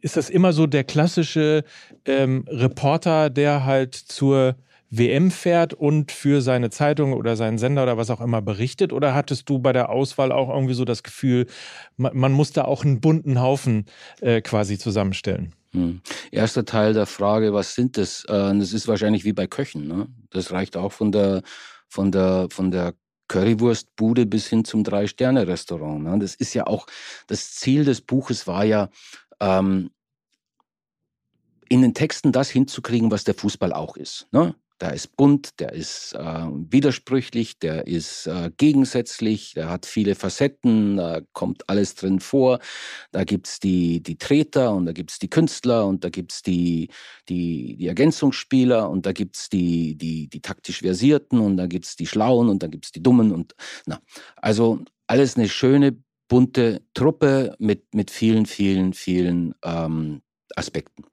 ist das immer so der klassische ähm, Reporter, der halt zur WM fährt und für seine Zeitung oder seinen Sender oder was auch immer berichtet? Oder hattest du bei der Auswahl auch irgendwie so das Gefühl, man, man muss da auch einen bunten Haufen äh, quasi zusammenstellen? Hm. Erster Teil der Frage, was sind das? Äh, das ist wahrscheinlich wie bei Köchen. Ne? Das reicht auch von der, von der, von der Currywurstbude bis hin zum Drei-Sterne-Restaurant. Ne? Das ist ja auch, das Ziel des Buches war ja, ähm, in den Texten das hinzukriegen, was der Fußball auch ist. Ne? Der ist bunt, der ist äh, widersprüchlich, der ist äh, gegensätzlich, der hat viele Facetten, da kommt alles drin vor. Da gibt's die, die Treter und da gibt's die Künstler und da gibt's die, die, die Ergänzungsspieler und da gibt's die, die, die taktisch Versierten und da gibt's die Schlauen und da gibt's die Dummen und na, also alles eine schöne, bunte Truppe mit, mit vielen, vielen, vielen ähm, Aspekten.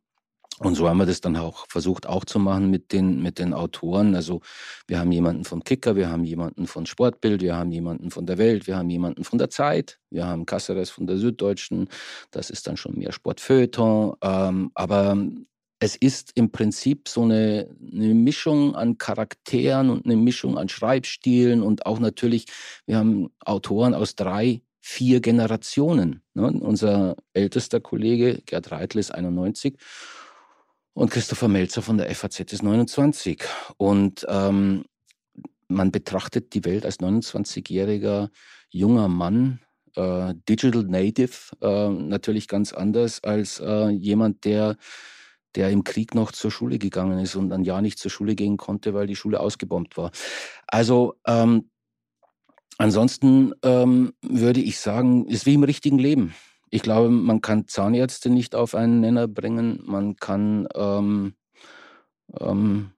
Und so haben wir das dann auch versucht auch zu machen mit den, mit den Autoren. Also wir haben jemanden vom Kicker, wir haben jemanden von Sportbild, wir haben jemanden von der Welt, wir haben jemanden von der Zeit, wir haben Casseres von der Süddeutschen. Das ist dann schon mehr Sportfeuilleton. Ähm, aber es ist im Prinzip so eine, eine, Mischung an Charakteren und eine Mischung an Schreibstilen und auch natürlich, wir haben Autoren aus drei, vier Generationen. Ne? Unser ältester Kollege Gerd Reitl ist 91 und Christopher Melzer von der FAZ ist 29. Und ähm, man betrachtet die Welt als 29-jähriger junger Mann, äh, Digital Native, äh, natürlich ganz anders als äh, jemand, der, der im Krieg noch zur Schule gegangen ist und ein Jahr nicht zur Schule gehen konnte, weil die Schule ausgebombt war. Also ähm, ansonsten ähm, würde ich sagen, ist wie im richtigen Leben. Ich glaube, man kann Zahnärzte nicht auf einen Nenner bringen, man kann ähm, ähm,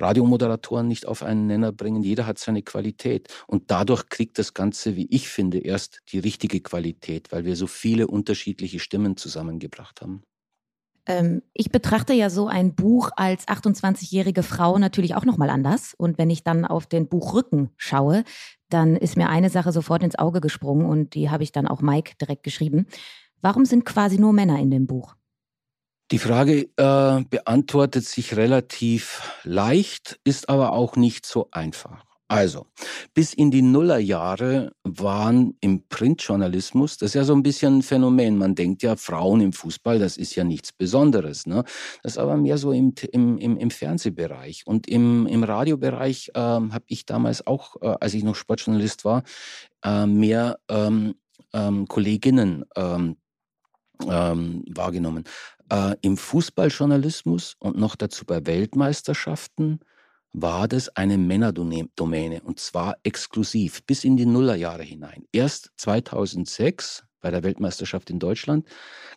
Radiomoderatoren nicht auf einen Nenner bringen. Jeder hat seine Qualität. Und dadurch kriegt das Ganze, wie ich finde, erst die richtige Qualität, weil wir so viele unterschiedliche Stimmen zusammengebracht haben. Ähm, ich betrachte ja so ein Buch als 28-jährige Frau natürlich auch nochmal anders. Und wenn ich dann auf den Buchrücken schaue, dann ist mir eine Sache sofort ins Auge gesprungen und die habe ich dann auch Mike direkt geschrieben. Warum sind quasi nur Männer in dem Buch? Die Frage äh, beantwortet sich relativ leicht, ist aber auch nicht so einfach. Also, bis in die Nullerjahre waren im Printjournalismus, das ist ja so ein bisschen ein Phänomen. Man denkt ja, Frauen im Fußball, das ist ja nichts Besonderes. Ne? Das ist aber mehr so im, im, im, im Fernsehbereich. Und im, im Radiobereich äh, habe ich damals auch, äh, als ich noch Sportjournalist war, äh, mehr ähm, ähm, Kolleginnen ähm, ähm wahrgenommen. Äh, Im Fußballjournalismus und noch dazu bei Weltmeisterschaften war das eine Männerdomäne und zwar exklusiv bis in die Nullerjahre hinein. Erst 2006 bei der Weltmeisterschaft in Deutschland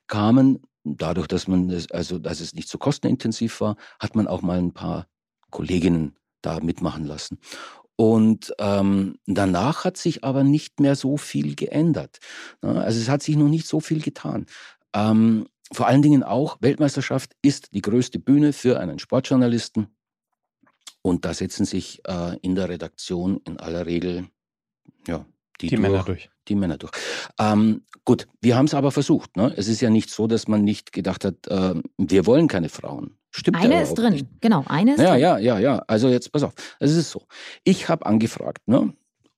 kamen, dadurch, dass man das, also dass es nicht so kostenintensiv war, hat man auch mal ein paar Kolleginnen da mitmachen lassen. Und ähm, danach hat sich aber nicht mehr so viel geändert. Also es hat sich noch nicht so viel getan. Ähm, vor allen Dingen auch, Weltmeisterschaft ist die größte Bühne für einen Sportjournalisten. Und da setzen sich äh, in der Redaktion in aller Regel ja, die, die durch, Männer durch. Die Männer durch. Ähm, gut, wir haben es aber versucht. Ne? Es ist ja nicht so, dass man nicht gedacht hat, äh, wir wollen keine Frauen. Stimmt eine ja ist drin, nicht. genau, eine ist ja, drin. Ja, ja, ja. Also jetzt pass auf. Es ist so. Ich habe angefragt, ne?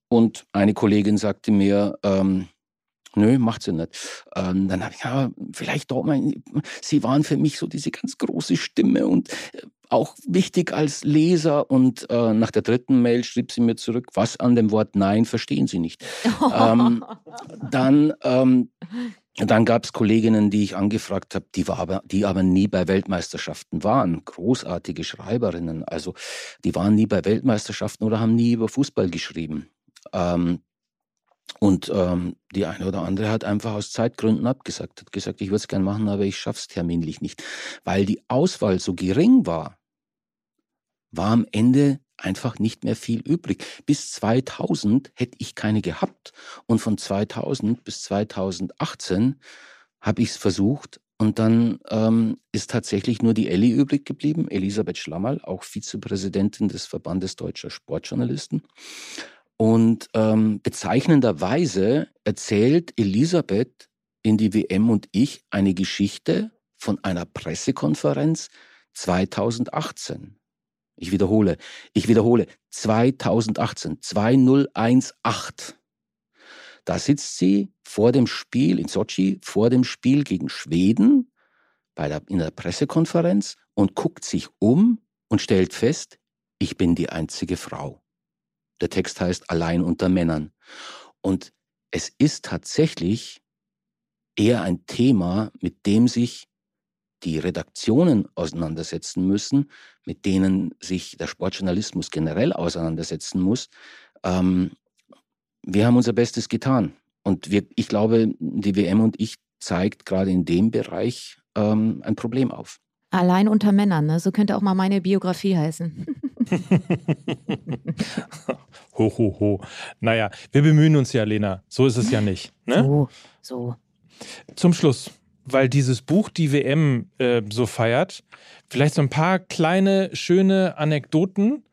Und eine Kollegin sagte mir, ähm, Nö, macht sie nicht. Ähm, dann habe ich, ja, vielleicht doch mal, sie waren für mich so diese ganz große Stimme und äh, auch wichtig als Leser. Und äh, nach der dritten Mail schrieb sie mir zurück, was an dem Wort Nein verstehen Sie nicht. ähm, dann ähm, dann gab es Kolleginnen, die ich angefragt habe, die, aber, die aber nie bei Weltmeisterschaften waren. Großartige Schreiberinnen. Also die waren nie bei Weltmeisterschaften oder haben nie über Fußball geschrieben. Ähm, und ähm, die eine oder andere hat einfach aus Zeitgründen abgesagt, hat gesagt, ich würde es gern machen, aber ich schaff's terminlich nicht. Weil die Auswahl so gering war, war am Ende einfach nicht mehr viel übrig. Bis 2000 hätte ich keine gehabt. Und von 2000 bis 2018 habe ich es versucht. Und dann ähm, ist tatsächlich nur die Elli übrig geblieben, Elisabeth Schlammerl, auch Vizepräsidentin des Verbandes deutscher Sportjournalisten. Und ähm, bezeichnenderweise erzählt Elisabeth in die WM und ich eine Geschichte von einer Pressekonferenz 2018. Ich wiederhole, ich wiederhole, 2018, 2018. Da sitzt sie vor dem Spiel in Sochi, vor dem Spiel gegen Schweden bei der, in der Pressekonferenz und guckt sich um und stellt fest, ich bin die einzige Frau. Der Text heißt Allein unter Männern. Und es ist tatsächlich eher ein Thema, mit dem sich die Redaktionen auseinandersetzen müssen, mit denen sich der Sportjournalismus generell auseinandersetzen muss. Ähm, wir haben unser Bestes getan. Und wir, ich glaube, die WM und ich zeigt gerade in dem Bereich ähm, ein Problem auf. Allein unter Männern, ne? so könnte auch mal meine Biografie heißen. ho, ho, ho. Naja, wir bemühen uns ja, Lena. So ist es ja nicht. Ne? So, so. Zum Schluss, weil dieses Buch die WM äh, so feiert, vielleicht so ein paar kleine, schöne Anekdoten.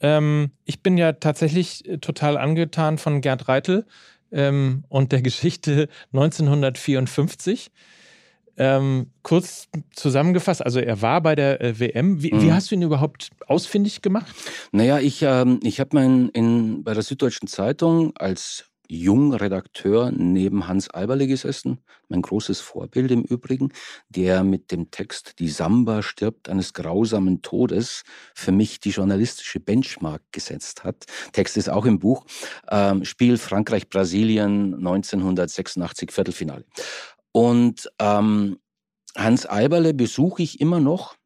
Ähm, ich bin ja tatsächlich äh, total angetan von Gerd Reitel ähm, und der Geschichte 1954. Ähm, kurz zusammengefasst, also er war bei der äh, WM. Wie, mhm. wie, hast du ihn überhaupt ausfindig gemacht? Naja, ich, ähm, ich habe mein in, bei der Süddeutschen Zeitung als Jungredakteur neben Hans Alberle gesessen, mein großes Vorbild im Übrigen, der mit dem Text Die Samba stirbt eines grausamen Todes für mich die journalistische Benchmark gesetzt hat. Text ist auch im Buch. Ähm, Spiel Frankreich-Brasilien 1986 Viertelfinale. Und ähm, Hans Eiberle besuche ich immer noch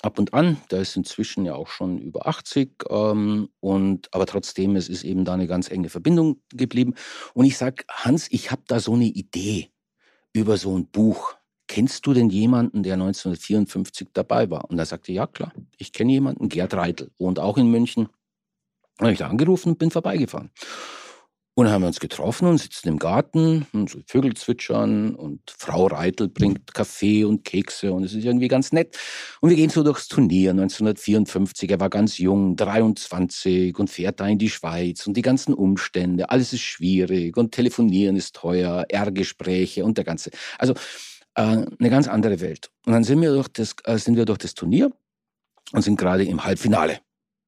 ab und an. Der ist inzwischen ja auch schon über 80 ähm, und aber trotzdem es ist eben da eine ganz enge Verbindung geblieben. Und ich sage Hans, ich habe da so eine Idee über so ein Buch. Kennst du denn jemanden, der 1954 dabei war? Und er sagte, ja klar, ich kenne jemanden, Gerd Reitel, wohnt auch in München. Dann habe ich da angerufen und bin vorbeigefahren. Und dann haben wir uns getroffen und sitzen im Garten und so Vögel zwitschern und Frau Reitel bringt Kaffee und Kekse und es ist irgendwie ganz nett. Und wir gehen so durchs Turnier 1954. Er war ganz jung, 23 und fährt da in die Schweiz und die ganzen Umstände. Alles ist schwierig und telefonieren ist teuer, R-Gespräche und der ganze. Also äh, eine ganz andere Welt. Und dann sind wir durch das, äh, sind wir durch das Turnier und sind gerade im Halbfinale.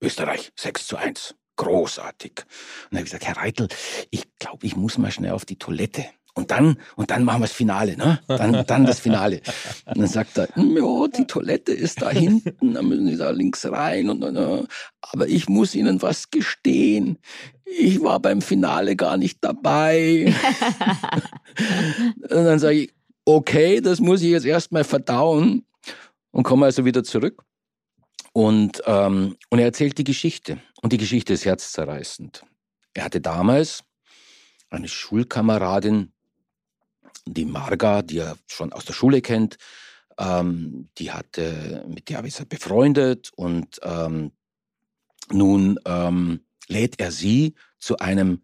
Österreich 6 zu 1 großartig. Und dann habe ich gesagt, Herr Reitel, ich glaube, ich muss mal schnell auf die Toilette. Und dann, und dann machen wir das Finale, ne? Dann, dann das Finale. Und dann sagt er, hm, ja, die Toilette ist da hinten, da müssen Sie da links rein. Und, und, aber ich muss Ihnen was gestehen. Ich war beim Finale gar nicht dabei. und dann sage ich, okay, das muss ich jetzt erstmal verdauen und komme also wieder zurück. Und, ähm, und er erzählt die Geschichte. Und die Geschichte ist herzzerreißend. Er hatte damals eine Schulkameradin, die Marga, die er schon aus der Schule kennt, ähm, die hatte, mit der ist er befreundet und ähm, nun ähm, lädt er sie zu einem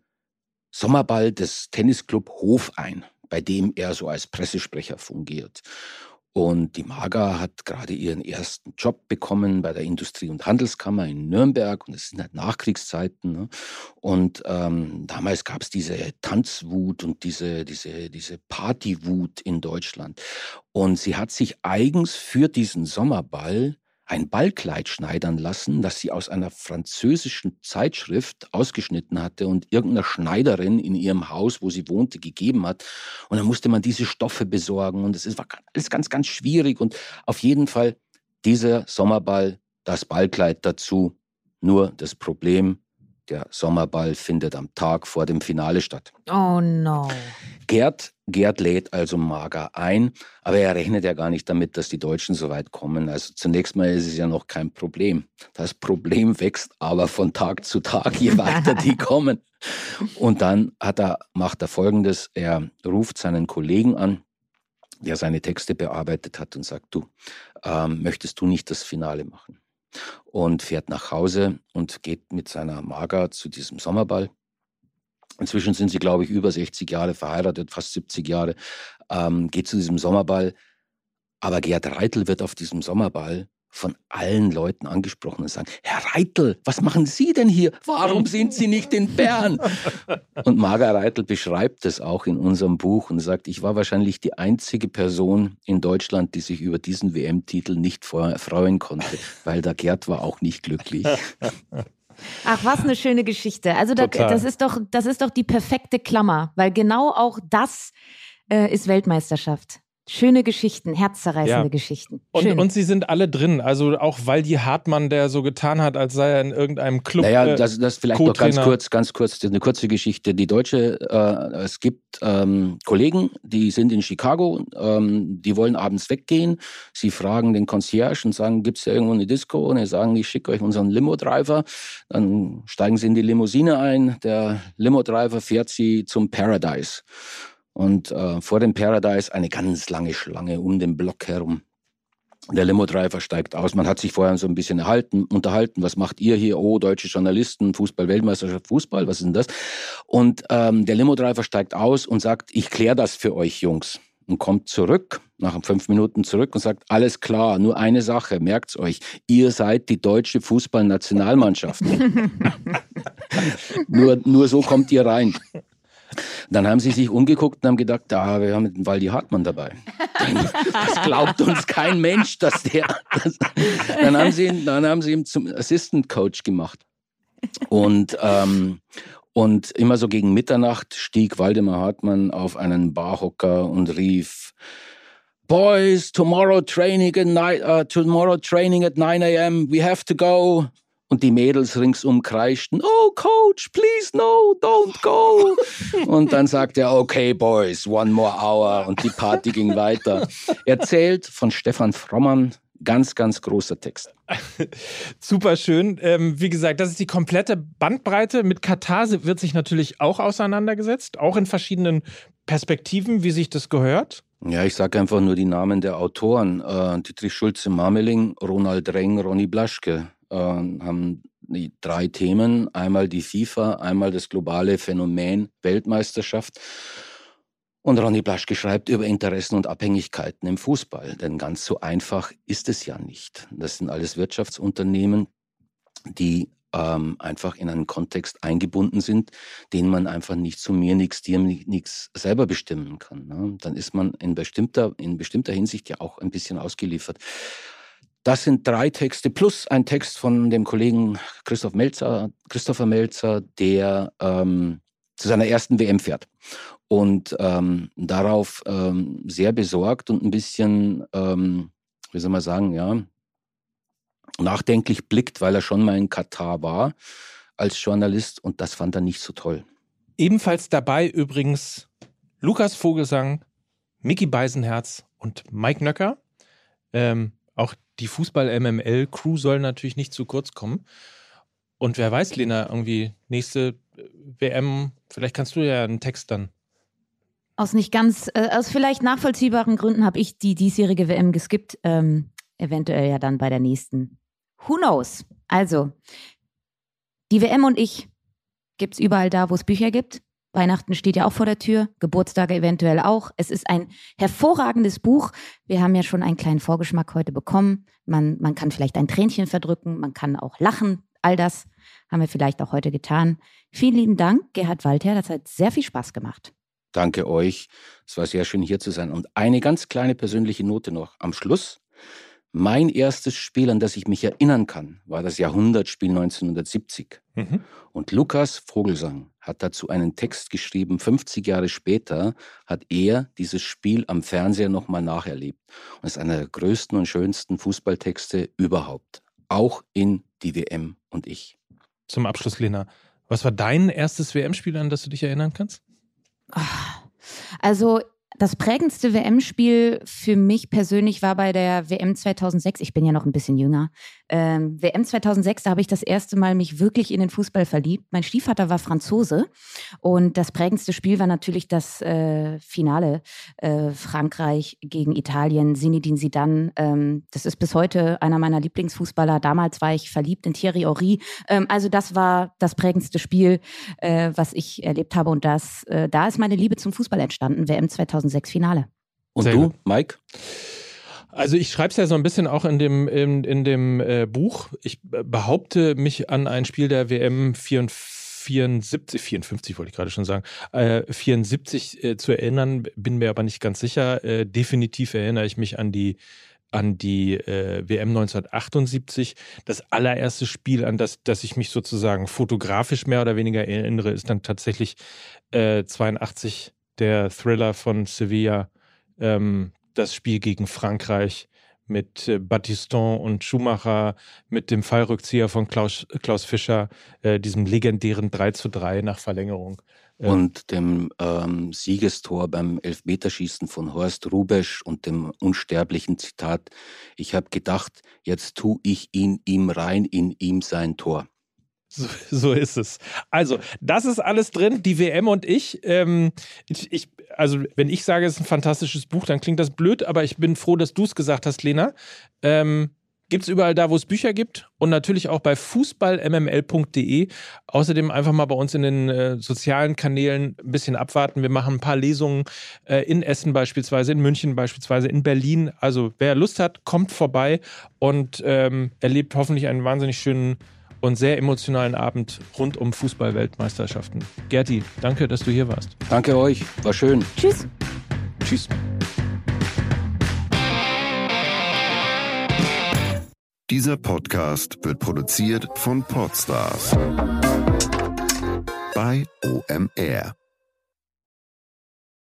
Sommerball des Tennisclub Hof ein, bei dem er so als Pressesprecher fungiert. Und die Maga hat gerade ihren ersten Job bekommen bei der Industrie- und Handelskammer in Nürnberg. Und es sind halt Nachkriegszeiten. Ne? Und ähm, damals gab es diese Tanzwut und diese, diese, diese Partywut in Deutschland. Und sie hat sich eigens für diesen Sommerball ein Ballkleid schneidern lassen, das sie aus einer französischen Zeitschrift ausgeschnitten hatte und irgendeiner Schneiderin in ihrem Haus, wo sie wohnte, gegeben hat. Und dann musste man diese Stoffe besorgen und es war alles ganz, ganz schwierig. Und auf jeden Fall dieser Sommerball, das Ballkleid dazu. Nur das Problem, der Sommerball findet am Tag vor dem Finale statt. Oh no. Gerd, Gerd lädt also Mager ein, aber er rechnet ja gar nicht damit, dass die Deutschen so weit kommen. Also zunächst mal ist es ja noch kein Problem. Das Problem wächst aber von Tag zu Tag, je weiter die kommen. Und dann hat er, macht er Folgendes. Er ruft seinen Kollegen an, der seine Texte bearbeitet hat und sagt, du, ähm, möchtest du nicht das Finale machen? Und fährt nach Hause und geht mit seiner Maga zu diesem Sommerball. Inzwischen sind sie, glaube ich, über 60 Jahre verheiratet, fast 70 Jahre, ähm, geht zu diesem Sommerball. Aber Gerd Reitel wird auf diesem Sommerball von allen Leuten angesprochen und sagen, Herr Reitel, was machen Sie denn hier? Warum sind Sie nicht in Bern? Und Marga Reitel beschreibt es auch in unserem Buch und sagt, ich war wahrscheinlich die einzige Person in Deutschland, die sich über diesen WM-Titel nicht freuen konnte, weil der Gerd war auch nicht glücklich. Ach, was eine schöne Geschichte. Also da, das, ist doch, das ist doch die perfekte Klammer, weil genau auch das äh, ist Weltmeisterschaft. Schöne Geschichten, herzzerreißende ja. Geschichten. Und, und, sie sind alle drin. Also auch weil die Hartmann, der so getan hat, als sei er in irgendeinem Club. Naja, äh, das, das vielleicht noch ganz kurz, ganz kurz, eine kurze Geschichte. Die Deutsche, äh, es gibt ähm, Kollegen, die sind in Chicago, ähm, die wollen abends weggehen. Sie fragen den Concierge und sagen, gibt es ja irgendwo eine Disco? Und sie sagen, ich schicke euch unseren Limo-Driver. Dann steigen sie in die Limousine ein. Der Limo-Driver fährt sie zum Paradise. Und äh, vor dem Paradise eine ganz lange Schlange um den Block herum. Der Limo-Driver steigt aus. Man hat sich vorher so ein bisschen erhalten, unterhalten. Was macht ihr hier? Oh, deutsche Journalisten, Fußball-Weltmeisterschaft, Fußball, was ist denn das? Und ähm, der Limo-Driver steigt aus und sagt, ich kläre das für euch, Jungs. Und kommt zurück, nach fünf Minuten zurück und sagt, alles klar, nur eine Sache, merkt's euch, ihr seid die deutsche Fußballnationalmannschaft. nur, nur so kommt ihr rein. Dann haben sie sich umgeguckt und haben gedacht, ah, wir haben den Waldi Hartmann dabei. Das glaubt uns kein Mensch, dass der. Das, dann, haben sie ihn, dann haben sie ihn zum Assistant Coach gemacht. Und, ähm, und immer so gegen Mitternacht stieg Waldemar Hartmann auf einen Barhocker und rief, Boys, tomorrow training at night, uh, tomorrow training at 9 a.m. We have to go. Und die Mädels ringsum kreischten, oh Coach, please no, don't go. und dann sagte er, okay Boys, one more hour. Und die Party ging weiter. Erzählt von Stefan Frommann, ganz, ganz großer Text. Super schön. Ähm, wie gesagt, das ist die komplette Bandbreite. Mit Katar wird sich natürlich auch auseinandergesetzt, auch in verschiedenen Perspektiven, wie sich das gehört. Ja, ich sage einfach nur die Namen der Autoren. Äh, Dietrich Schulze-Marmeling, Ronald Reng, Ronny Blaschke äh, haben die drei Themen. Einmal die FIFA, einmal das globale Phänomen Weltmeisterschaft. Und Ronny Blaschke schreibt über Interessen und Abhängigkeiten im Fußball. Denn ganz so einfach ist es ja nicht. Das sind alles Wirtschaftsunternehmen, die ähm, einfach in einen Kontext eingebunden sind, den man einfach nicht zu mir, nichts dir, nichts selber bestimmen kann. Ne? Dann ist man in bestimmter, in bestimmter Hinsicht ja auch ein bisschen ausgeliefert. Das sind drei Texte plus ein Text von dem Kollegen Christoph Melzer, Christopher Melzer, der ähm, zu seiner ersten WM fährt und ähm, darauf ähm, sehr besorgt und ein bisschen, ähm, wie soll man sagen, ja, nachdenklich blickt, weil er schon mal in Katar war als Journalist und das fand er nicht so toll. Ebenfalls dabei übrigens Lukas Vogelsang, Mickey Beisenherz und Mike Nöcker. Ähm, auch die Fußball-MML-Crew soll natürlich nicht zu kurz kommen. Und wer weiß, Lena, irgendwie nächste äh, WM, vielleicht kannst du ja einen Text dann. Aus nicht ganz, äh, aus vielleicht nachvollziehbaren Gründen habe ich die diesjährige WM geskippt. Ähm, eventuell ja dann bei der nächsten. Who knows? Also, die WM und ich gibt es überall da, wo es Bücher gibt Weihnachten steht ja auch vor der Tür, Geburtstage eventuell auch. Es ist ein hervorragendes Buch. Wir haben ja schon einen kleinen Vorgeschmack heute bekommen. Man, man kann vielleicht ein Tränchen verdrücken, man kann auch lachen. All das haben wir vielleicht auch heute getan. Vielen lieben Dank, Gerhard Walter. Das hat sehr viel Spaß gemacht. Danke euch. Es war sehr schön hier zu sein. Und eine ganz kleine persönliche Note noch am Schluss. Mein erstes Spiel, an das ich mich erinnern kann, war das Jahrhundertspiel 1970. Mhm. Und Lukas Vogelsang hat dazu einen Text geschrieben. 50 Jahre später hat er dieses Spiel am Fernseher nochmal nacherlebt. Und ist einer der größten und schönsten Fußballtexte überhaupt. Auch in die WM und ich. Zum Abschluss, Lena, was war dein erstes WM-Spiel, an das du dich erinnern kannst? Also das prägendste WM-Spiel für mich persönlich war bei der WM 2006. Ich bin ja noch ein bisschen jünger. Ähm, WM 2006, da habe ich das erste Mal mich wirklich in den Fußball verliebt. Mein Stiefvater war Franzose und das prägendste Spiel war natürlich das äh, Finale äh, Frankreich gegen Italien, Zinedine Zidane. Ähm, das ist bis heute einer meiner Lieblingsfußballer. Damals war ich verliebt in Thierry Henry. Ähm, also das war das prägendste Spiel, äh, was ich erlebt habe und das, äh, da ist meine Liebe zum Fußball entstanden. WM 2006 Finale. Und Sehr du, gut. Mike? Also ich schreibe es ja so ein bisschen auch in dem, in, in dem äh, Buch. Ich behaupte mich an ein Spiel der WM 74, 54 wollte ich gerade schon sagen, äh, 74 äh, zu erinnern, bin mir aber nicht ganz sicher. Äh, definitiv erinnere ich mich an die an die äh, WM 1978. Das allererste Spiel, an das, das ich mich sozusagen fotografisch mehr oder weniger erinnere, ist dann tatsächlich äh, 82 der Thriller von Sevilla. Ähm, das Spiel gegen Frankreich mit äh, Battiston und Schumacher, mit dem Fallrückzieher von Klaus, Klaus Fischer, äh, diesem legendären 3 zu 3 nach Verlängerung. Äh, und dem ähm, Siegestor beim Elfmeterschießen von Horst Rubesch und dem unsterblichen Zitat, ich habe gedacht, jetzt tu ich ihn ihm rein, in ihm sein Tor. So, so, ist es. Also, das ist alles drin, die WM und ich. Ähm, ich, ich. Also, wenn ich sage, es ist ein fantastisches Buch, dann klingt das blöd, aber ich bin froh, dass du es gesagt hast, Lena. Ähm, Gibt es überall da, wo es Bücher gibt und natürlich auch bei fußballmml.de. Außerdem einfach mal bei uns in den äh, sozialen Kanälen ein bisschen abwarten. Wir machen ein paar Lesungen äh, in Essen beispielsweise, in München beispielsweise, in Berlin. Also wer Lust hat, kommt vorbei und ähm, erlebt hoffentlich einen wahnsinnig schönen und sehr emotionalen Abend rund um Fußball-Weltmeisterschaften. Gerti, danke, dass du hier warst. Danke euch, war schön. Tschüss. Tschüss. Dieser Podcast wird produziert von Podstars bei OMR.